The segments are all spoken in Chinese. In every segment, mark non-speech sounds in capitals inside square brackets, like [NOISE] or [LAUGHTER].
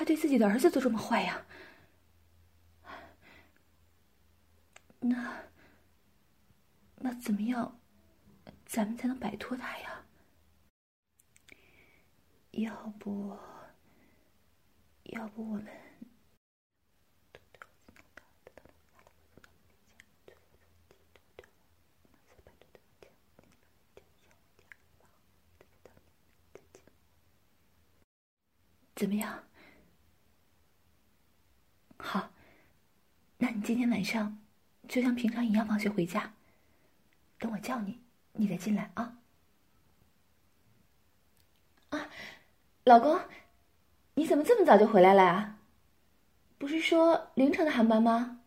还对自己的儿子都这么坏呀？那那怎么样，咱们才能摆脱他呀？要不，要不我们怎么样？好，那你今天晚上就像平常一样放学回家，等我叫你，你再进来啊。啊，老公，你怎么这么早就回来了啊？不是说凌晨的航班吗？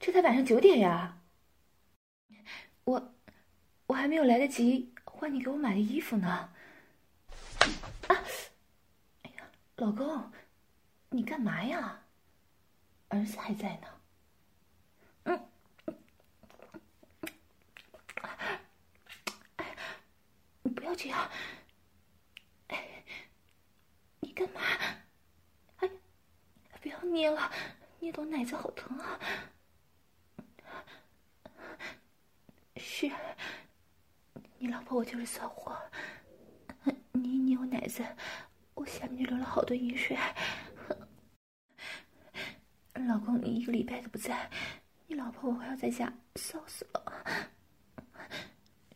这才晚上九点呀。我我还没有来得及换你给我买的衣服呢。啊！哎呀老公，你干嘛呀？儿子还在呢。嗯，哎，你不要这样。你干嘛？哎，不要捏了，捏到奶子好疼啊！是，你老婆我就是骚货，你一捏我奶子。我下面就流了好多淫水，老公，你一个礼拜都不在，你老婆我还要在家骚死了。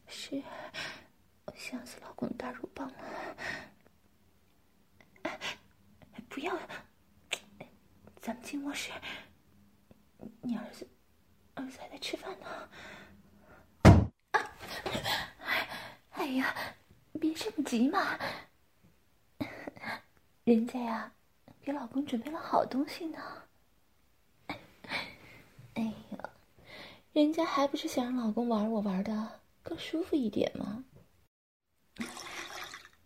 是，我想死老公的大肉棒了。不要，咱们进卧室，你儿子，儿子还在吃饭呢。啊，哎呀，别这么急嘛。人家呀，给老公准备了好东西呢。哎呀，人家还不是想让老公玩我玩的更舒服一点吗？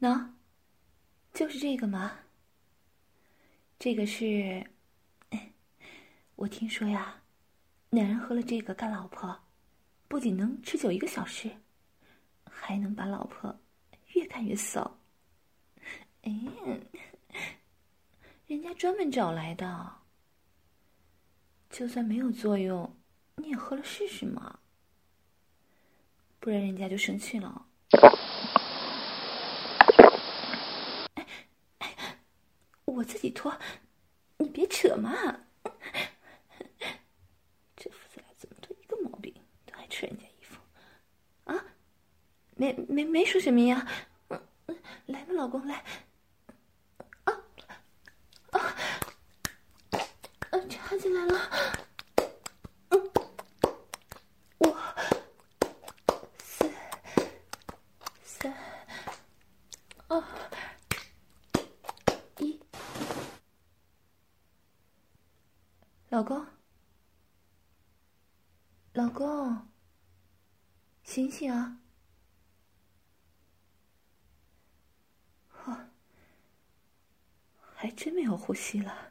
喏，就是这个嘛。这个是，我听说呀，男人喝了这个干老婆，不仅能持久一个小时，还能把老婆越干越骚。哎。人家专门找来的，就算没有作用，你也喝了试试嘛，不然人家就生气了。哎哎，我自己脱，你别扯嘛！这父子俩怎么都一个毛病，都爱扯人家衣服啊？没没没说什么呀？嗯，来吧，老公来。进来了，嗯，五、四、三、二、一，老公，老公，醒醒啊！哦，还真没有呼吸了。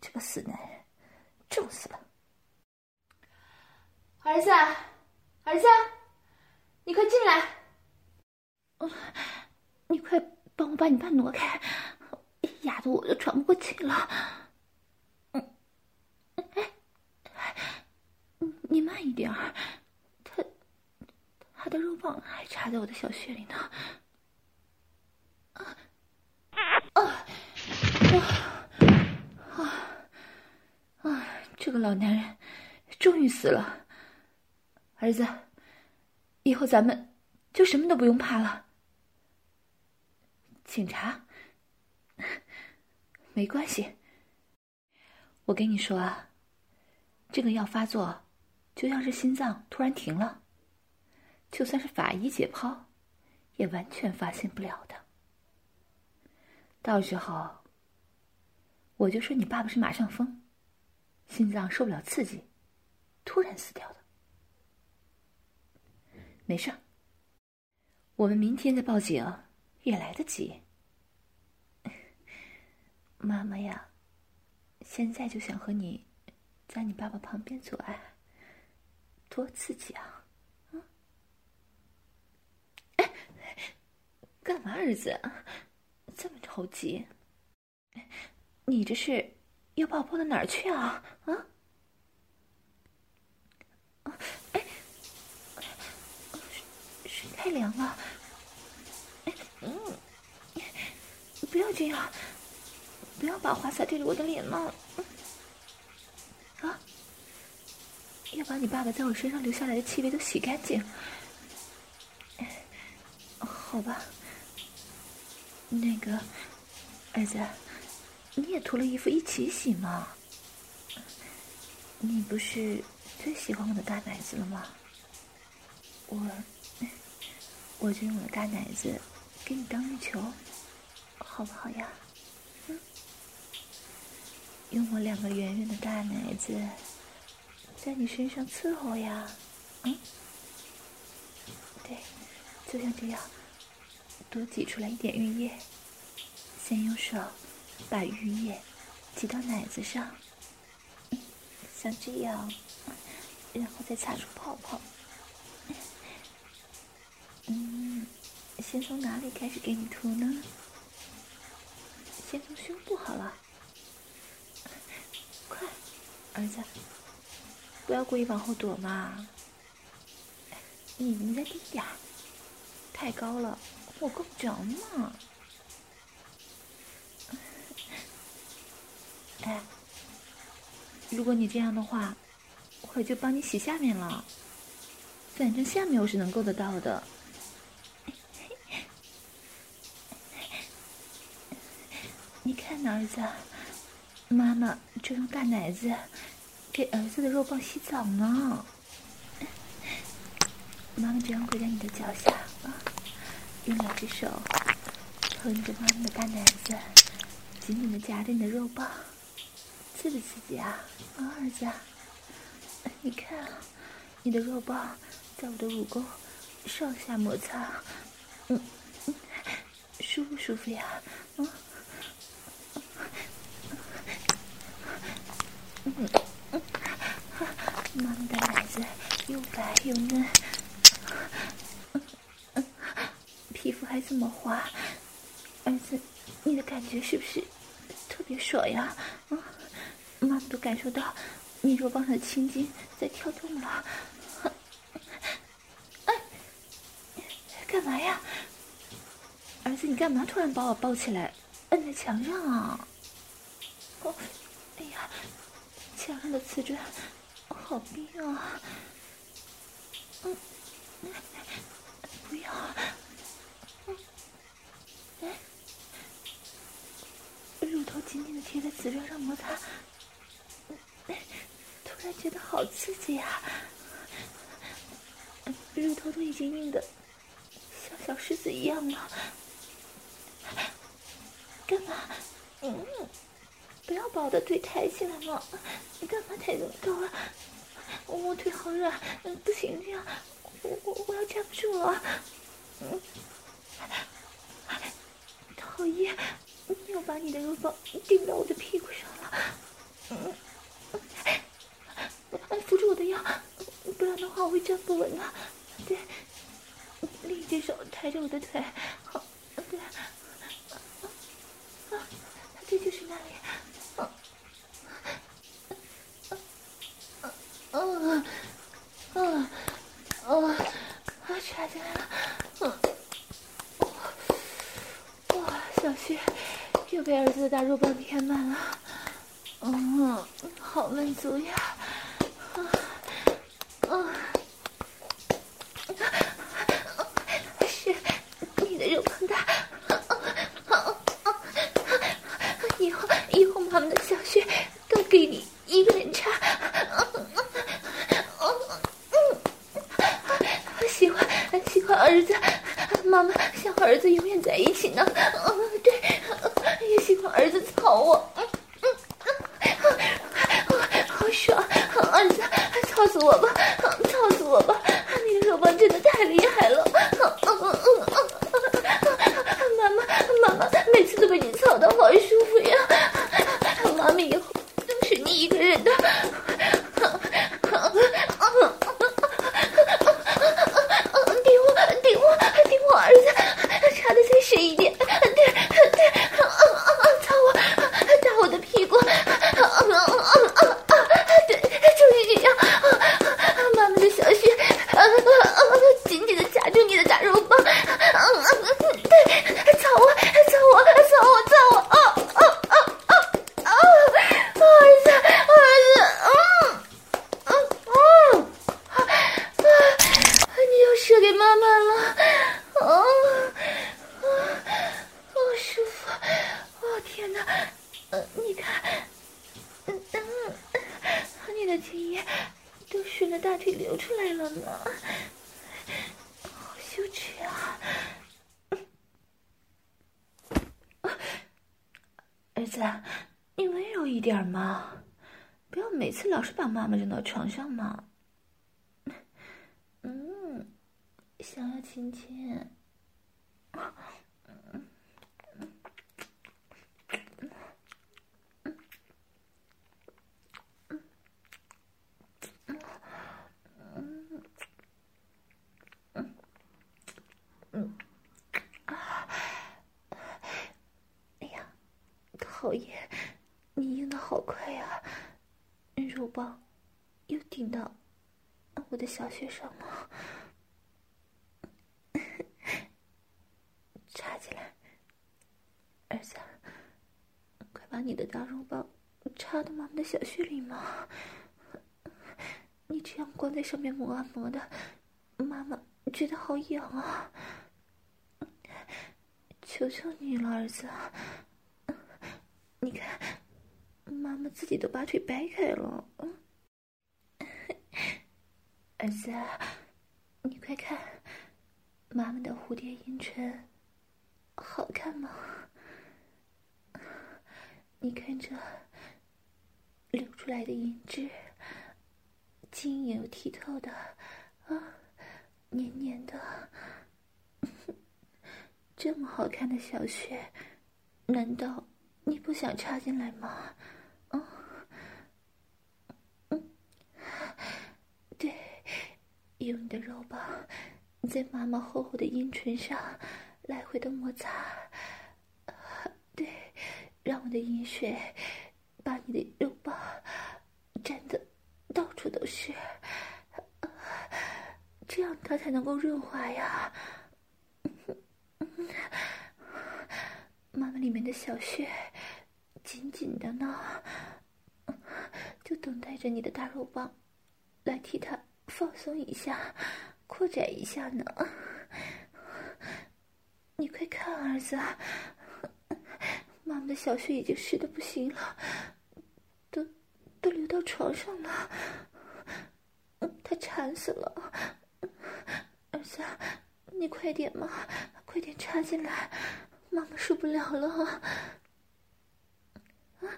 这个死男人，重死了！儿子，儿子，你快进来！嗯，你快帮我把你爸挪开，压得我都喘不过气了。嗯，哎，你慢一点儿，他他的肉棒还插在我的小穴里呢。啊啊啊！这个老男人终于死了，儿子，以后咱们就什么都不用怕了。警察，没关系。我跟你说啊，这个药发作，就像是心脏突然停了，就算是法医解剖，也完全发现不了的。到时候，我就说你爸爸是马上疯。心脏受不了刺激，突然死掉的。没事，我们明天再报警也来得及。[LAUGHS] 妈妈呀，现在就想和你在你爸爸旁边做爱，多刺激啊！干嘛，儿子？这么着急？你这是要把我抱到哪儿去啊？啊？哎，水太凉了。哎，嗯，不要这样，不要把花洒对着我的脸嘛。啊？要把你爸爸在我身上留下来的气味都洗干净。好吧。那个，儿子，你也脱了衣服一起洗吗？你不是最喜欢我的大奶子了吗？我，我就用我的大奶子给你当浴球，好不好呀？嗯，用我两个圆圆的大奶子在你身上伺候呀，嗯，对，就像这样。多挤出来一点浴液，先用手把浴液挤到奶子上，像这样，然后再擦出泡泡。嗯，先从哪里开始给你涂呢？先从胸部好了。快，儿子，不要故意往后躲嘛。你你再低点，太高了。我够不着嘛！哎，如果你这样的话，我就帮你洗下面了。反正下面我是能够得到的。你看呢，儿子，妈妈正用大奶子给儿子的肉棒洗澡呢。妈妈这样跪在你的脚下啊。用两只手捧着妈妈的大奶子，紧紧的夹着你的肉棒，刺不刺激啊？啊，儿子，你看，你的肉棒在我的武功上下摩擦，嗯嗯，舒不舒服呀？嗯嗯嗯，妈妈的奶子又白又嫩。皮肤还这么滑，儿子，你的感觉是不是特别爽呀？啊，妈妈都感受到你肉棒上的青筋在跳动了。哎，干嘛呀？儿子，你干嘛突然把我抱起来，摁在墙上啊？哦，哎呀，墙上的瓷砖好冰啊！嗯，不要。乳头紧紧的贴在瓷砖上摩擦，突然觉得好刺激呀！乳头都已经硬的像小狮子一样了，干嘛？嗯，不要把我的腿抬起来嘛！你干嘛抬这么高啊？我腿好软，不行这样，我我我要站不住了。嗯，讨厌。又把你的肉棒顶到我的屁股上了，嗯，哎，扶住我的腰，不然的话我会站不稳的。对，另一只手抬着我的腿，好，对，啊，这就是那里，啊，啊，啊，啊，啊，啊，插进来了，嗯，哇，小穴。又被儿子的大肉棒填满了，嗯，好满足呀！子，你温柔一点嘛，不要每次老是把妈妈扔到床上嘛。嗯，想要亲亲。讨厌，你硬的好快呀！肉棒又顶到我的小穴上了，[LAUGHS] 插进来，儿子，快把你的大肉棒插到妈妈的小穴里嘛！你这样光在上面磨啊磨的，妈妈觉得好痒啊！求求你了，儿子。你看，妈妈自己都把腿掰开了。儿子，你快看，妈妈的蝴蝶阴唇，好看吗？你看这流出来的银汁，晶莹又剔透的，啊，黏黏的，[LAUGHS] 这么好看的小穴，难道？你不想插进来吗？嗯，嗯，对，用你的肉棒在妈妈厚厚的阴唇上来回的摩擦，对，让我的阴水把你的肉棒沾的到处都是，这样它才能够润滑呀。妈妈里面的小穴紧紧的呢，就等待着你的大肉棒来替它放松一下、扩展一下呢。你快看，儿子，妈妈的小穴已经湿的不行了，都都流到床上了，他馋死了。儿子，你快点嘛，快点插进来。妈妈受不了了！啊，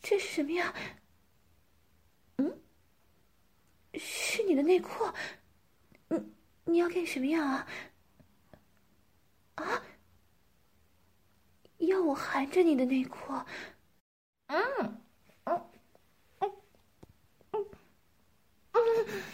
这是什么呀？嗯，是你的内裤。你你要干什么呀？啊，要我含着你的内裤？嗯，嗯，嗯，嗯。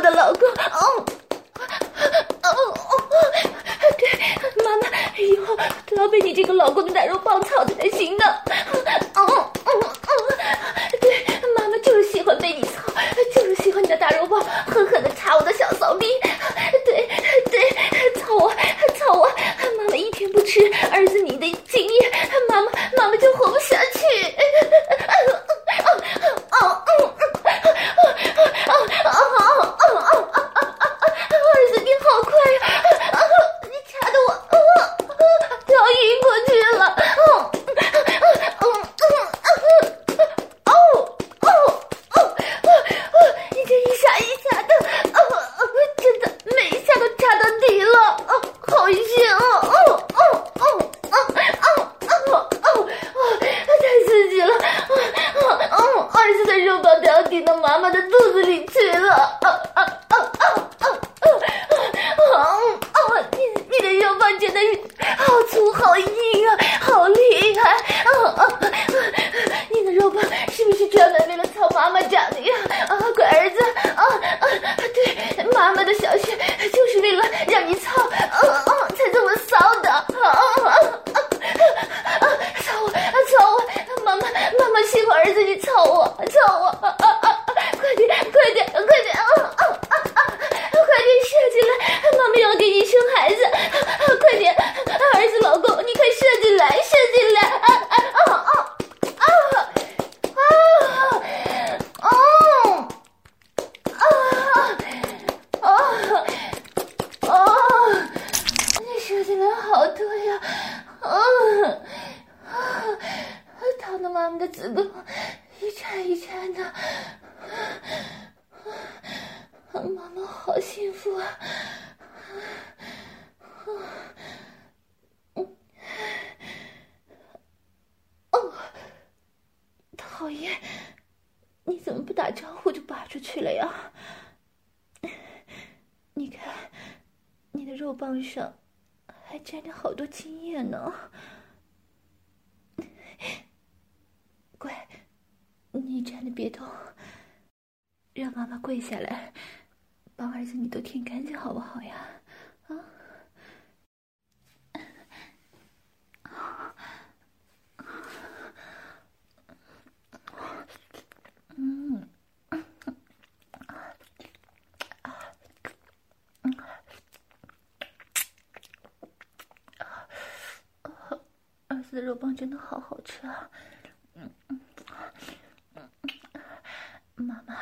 我的老公。哦。哦哦哦。对妈妈以后都要被你这个老公的奶肉棒操才行的进到妈妈的肚子里去好多精液呢，乖，你站着别动，让妈妈跪下来，帮儿子你都舔干净好不好呀？肉棒真的好好吃啊！嗯嗯嗯，妈妈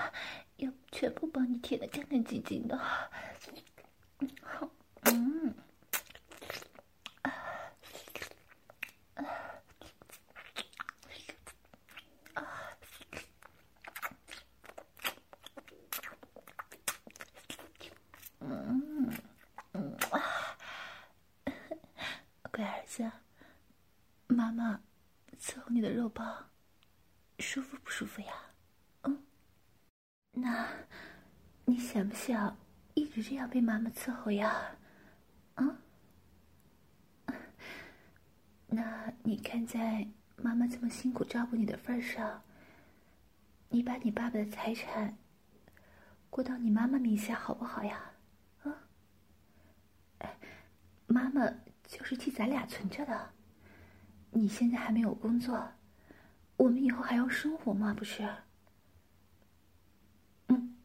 要全部帮你舔得干干净净的。好，嗯，啊啊啊！嗯嗯啊，乖儿子。妈妈伺候你的肉棒，舒服不舒服呀？嗯，那你想不想一直这样被妈妈伺候呀？啊，那你看在妈妈这么辛苦照顾你的份上，你把你爸爸的财产过到你妈妈名下好不好呀？啊？哎，妈妈就是替咱俩存着的。你现在还没有工作，我们以后还要生活吗？不是？嗯，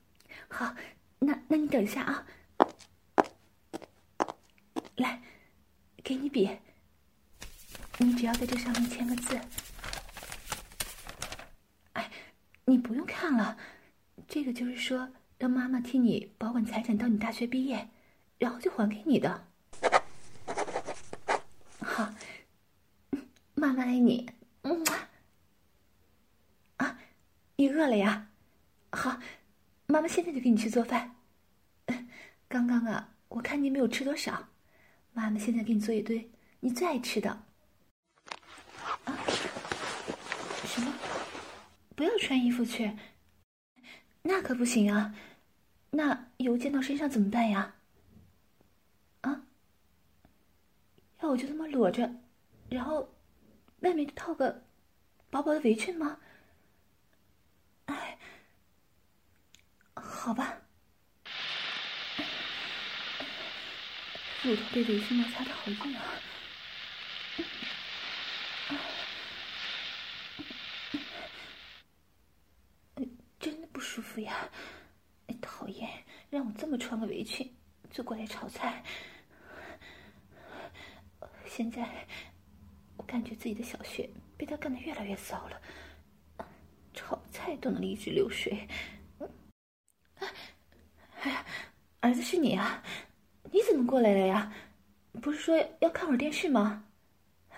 好，那那你等一下啊，来，给你笔，你只要在这上面签个字。哎，你不用看了，这个就是说让妈妈替你保管财产到你大学毕业，然后就还给你的。好。妈妈爱你，嗯，啊，你饿了呀？好，妈妈现在就给你去做饭。刚刚啊，我看你没有吃多少，妈妈现在给你做一堆你最爱吃的。啊？什么？不要穿衣服去？那可不行啊！那油溅到身上怎么办呀？啊？要我就这么裸着，然后？外面套个薄薄的围裙吗？哎，好吧。乳头被围裙摩擦的好硬啊！真的不舒服呀！讨厌，让我这么穿个围裙就过来炒菜。现在我感觉自己的小穴被他干得越来越骚了，炒菜都能一直流水。哎呀，儿子是你啊？你怎么过来了呀？不是说要看会儿电视吗？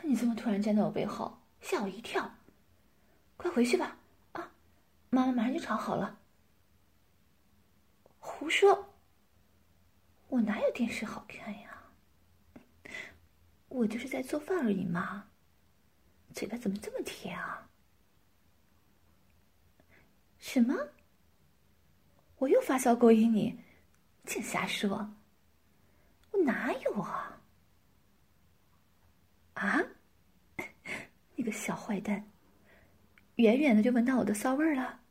你怎么突然站在我背后，吓我一跳！快回去吧，啊，妈妈马上就炒好了。胡说！我哪有电视好看呀？我就是在做饭而已嘛。嘴巴怎么这么甜啊？什么？我又发骚勾引你？净瞎说！哪有啊？啊？[LAUGHS] 你个小坏蛋！远远的就闻到我的骚味儿了。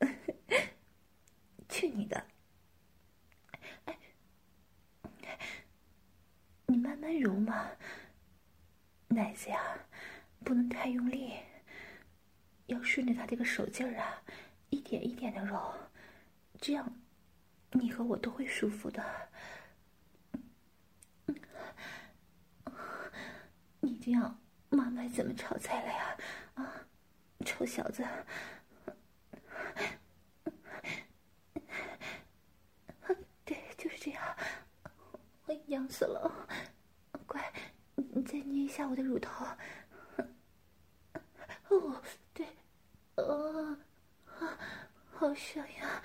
[LAUGHS] 去你的！哎，你慢慢揉嘛，奶子呀，不能太用力，要顺着他这个手劲儿啊，一点一点的揉，这样你和我都会舒服的。这样，妈妈怎么炒菜了呀？啊，臭小子！[LAUGHS] 对，就是这样。我痒死了，乖，你再捏一下我的乳头。哦，对，哦，好痒呀！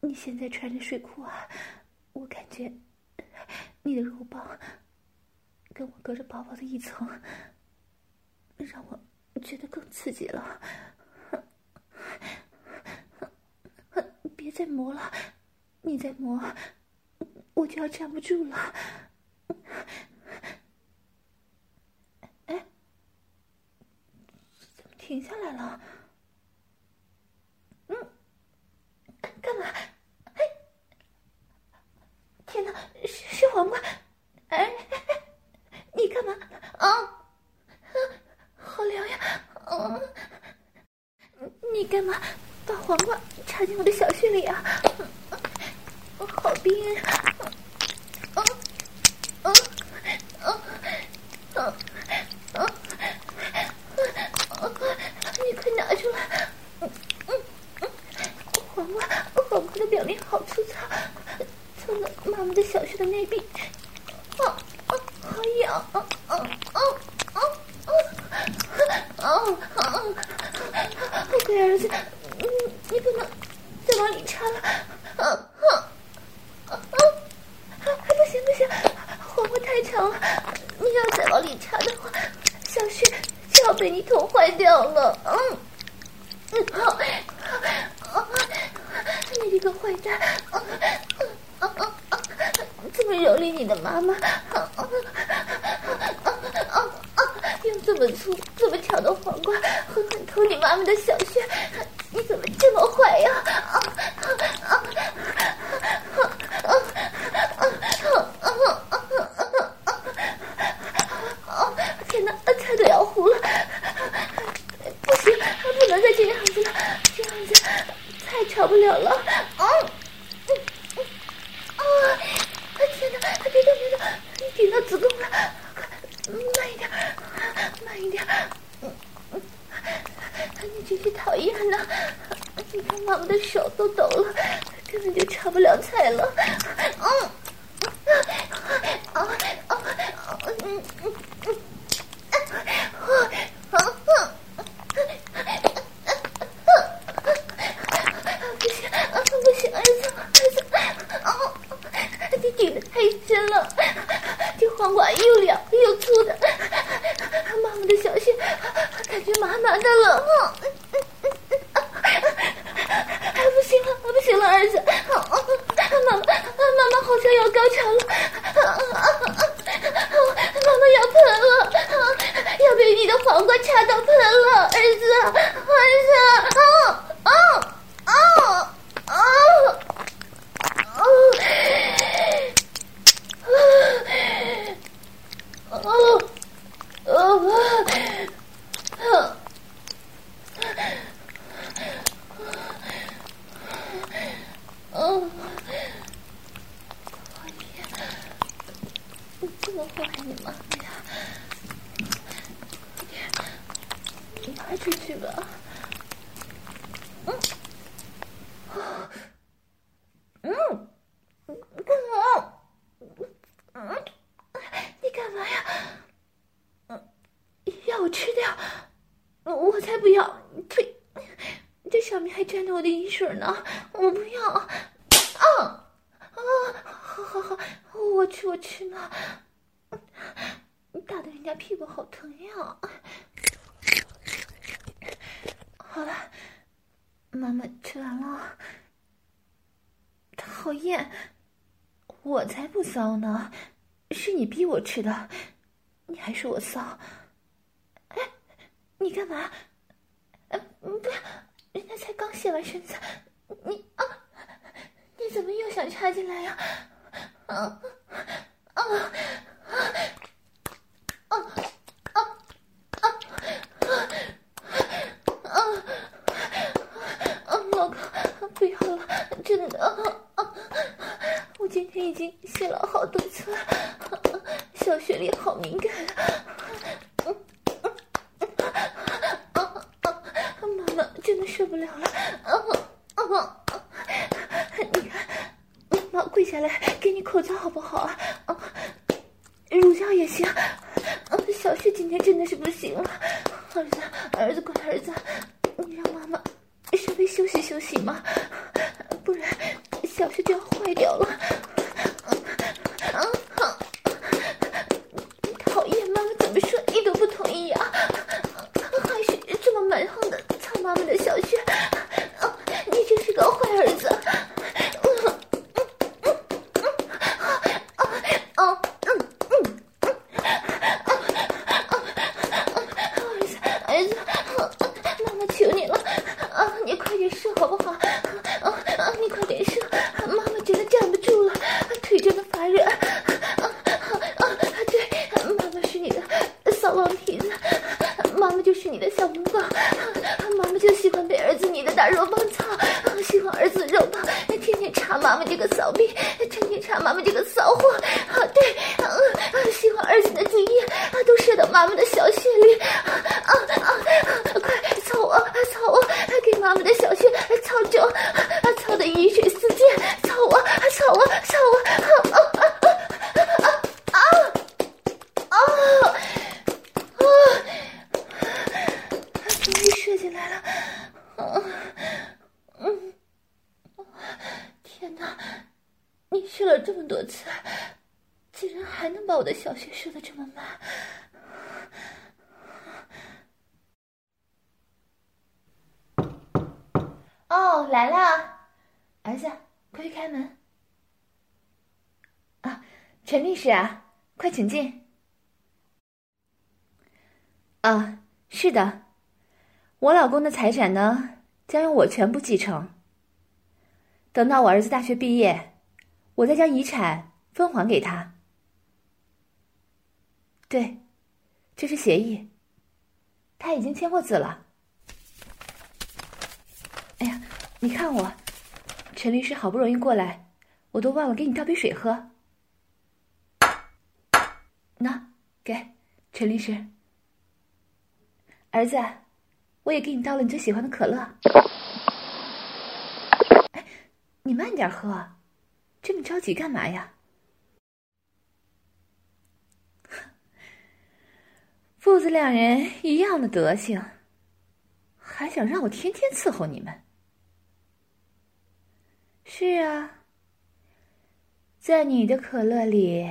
你现在穿着睡裤啊，我感觉你的肉棒跟我隔着薄薄的一层，让我觉得更刺激了。别再磨了。你再磨，我就要站不住了。哎，怎么停下来了？嗯，干嘛？哎，天哪，是是黄瓜！哎，你干嘛？啊，好凉呀！啊，你干嘛把黄瓜插进我的小穴里啊？边。上面还沾着我的淫水呢，我不要！啊啊！好好好，我吃我吃嘛！你打的人家屁股好疼呀！好了。妈妈吃完了，讨厌！我才不骚呢，是你逼我吃的，你还说我骚？哎，你干嘛？哎，不要！人家才刚洗完身子，你啊，你怎么又想插进来呀？啊啊啊啊啊啊啊啊，老公，不要了，真的。我今天已经洗了好多次了，小雪里好敏感啊。妈真的受不了了！啊啊你看，妈跪下来给你口交好不好啊？乳胶也行。啊小旭今天真的是不行了，儿子，儿子，乖儿子，你让妈妈稍微休息休息嘛，不然小旭就要坏掉了。啊，妈妈就喜欢被儿子你的大肉棒擦，喜欢儿子肉棒，天天查妈妈这个骚逼，天天查妈妈这个骚货，啊对，啊喜欢儿子的精液啊都射到妈妈的小穴里，啊啊啊快操我操我，给妈妈的小穴操啊操的饮水了，儿子，快去开门。啊，陈律师啊，快请进。啊，是的，我老公的财产呢，将由我全部继承。等到我儿子大学毕业，我再将遗产分还给他。对，这是协议，他已经签过字了。哎呀！你看我，陈律师好不容易过来，我都忘了给你倒杯水喝。那，给陈律师。儿子，我也给你倒了你最喜欢的可乐。哎，你慢点喝，这么着急干嘛呀？父子两人一样的德行，还想让我天天伺候你们？是啊，在你的可乐里，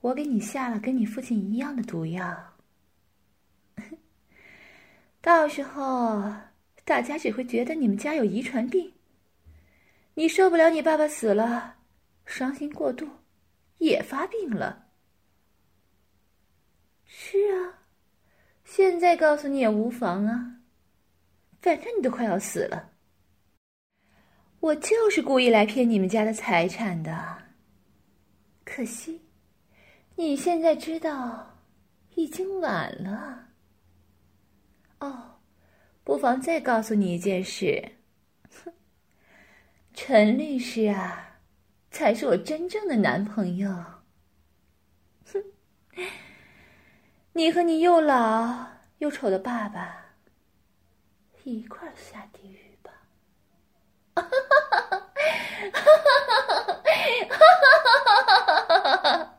我给你下了跟你父亲一样的毒药。[LAUGHS] 到时候大家只会觉得你们家有遗传病。你受不了你爸爸死了，伤心过度，也发病了。是啊，现在告诉你也无妨啊，反正你都快要死了。我就是故意来骗你们家的财产的，可惜，你现在知道，已经晚了。哦，不妨再告诉你一件事，哼 [LAUGHS] 陈律师啊，才是我真正的男朋友。哼，[LAUGHS] 你和你又老又丑的爸爸一块儿下地狱吧！哈哈哈哈哈哈哈哈哈哈哈哈！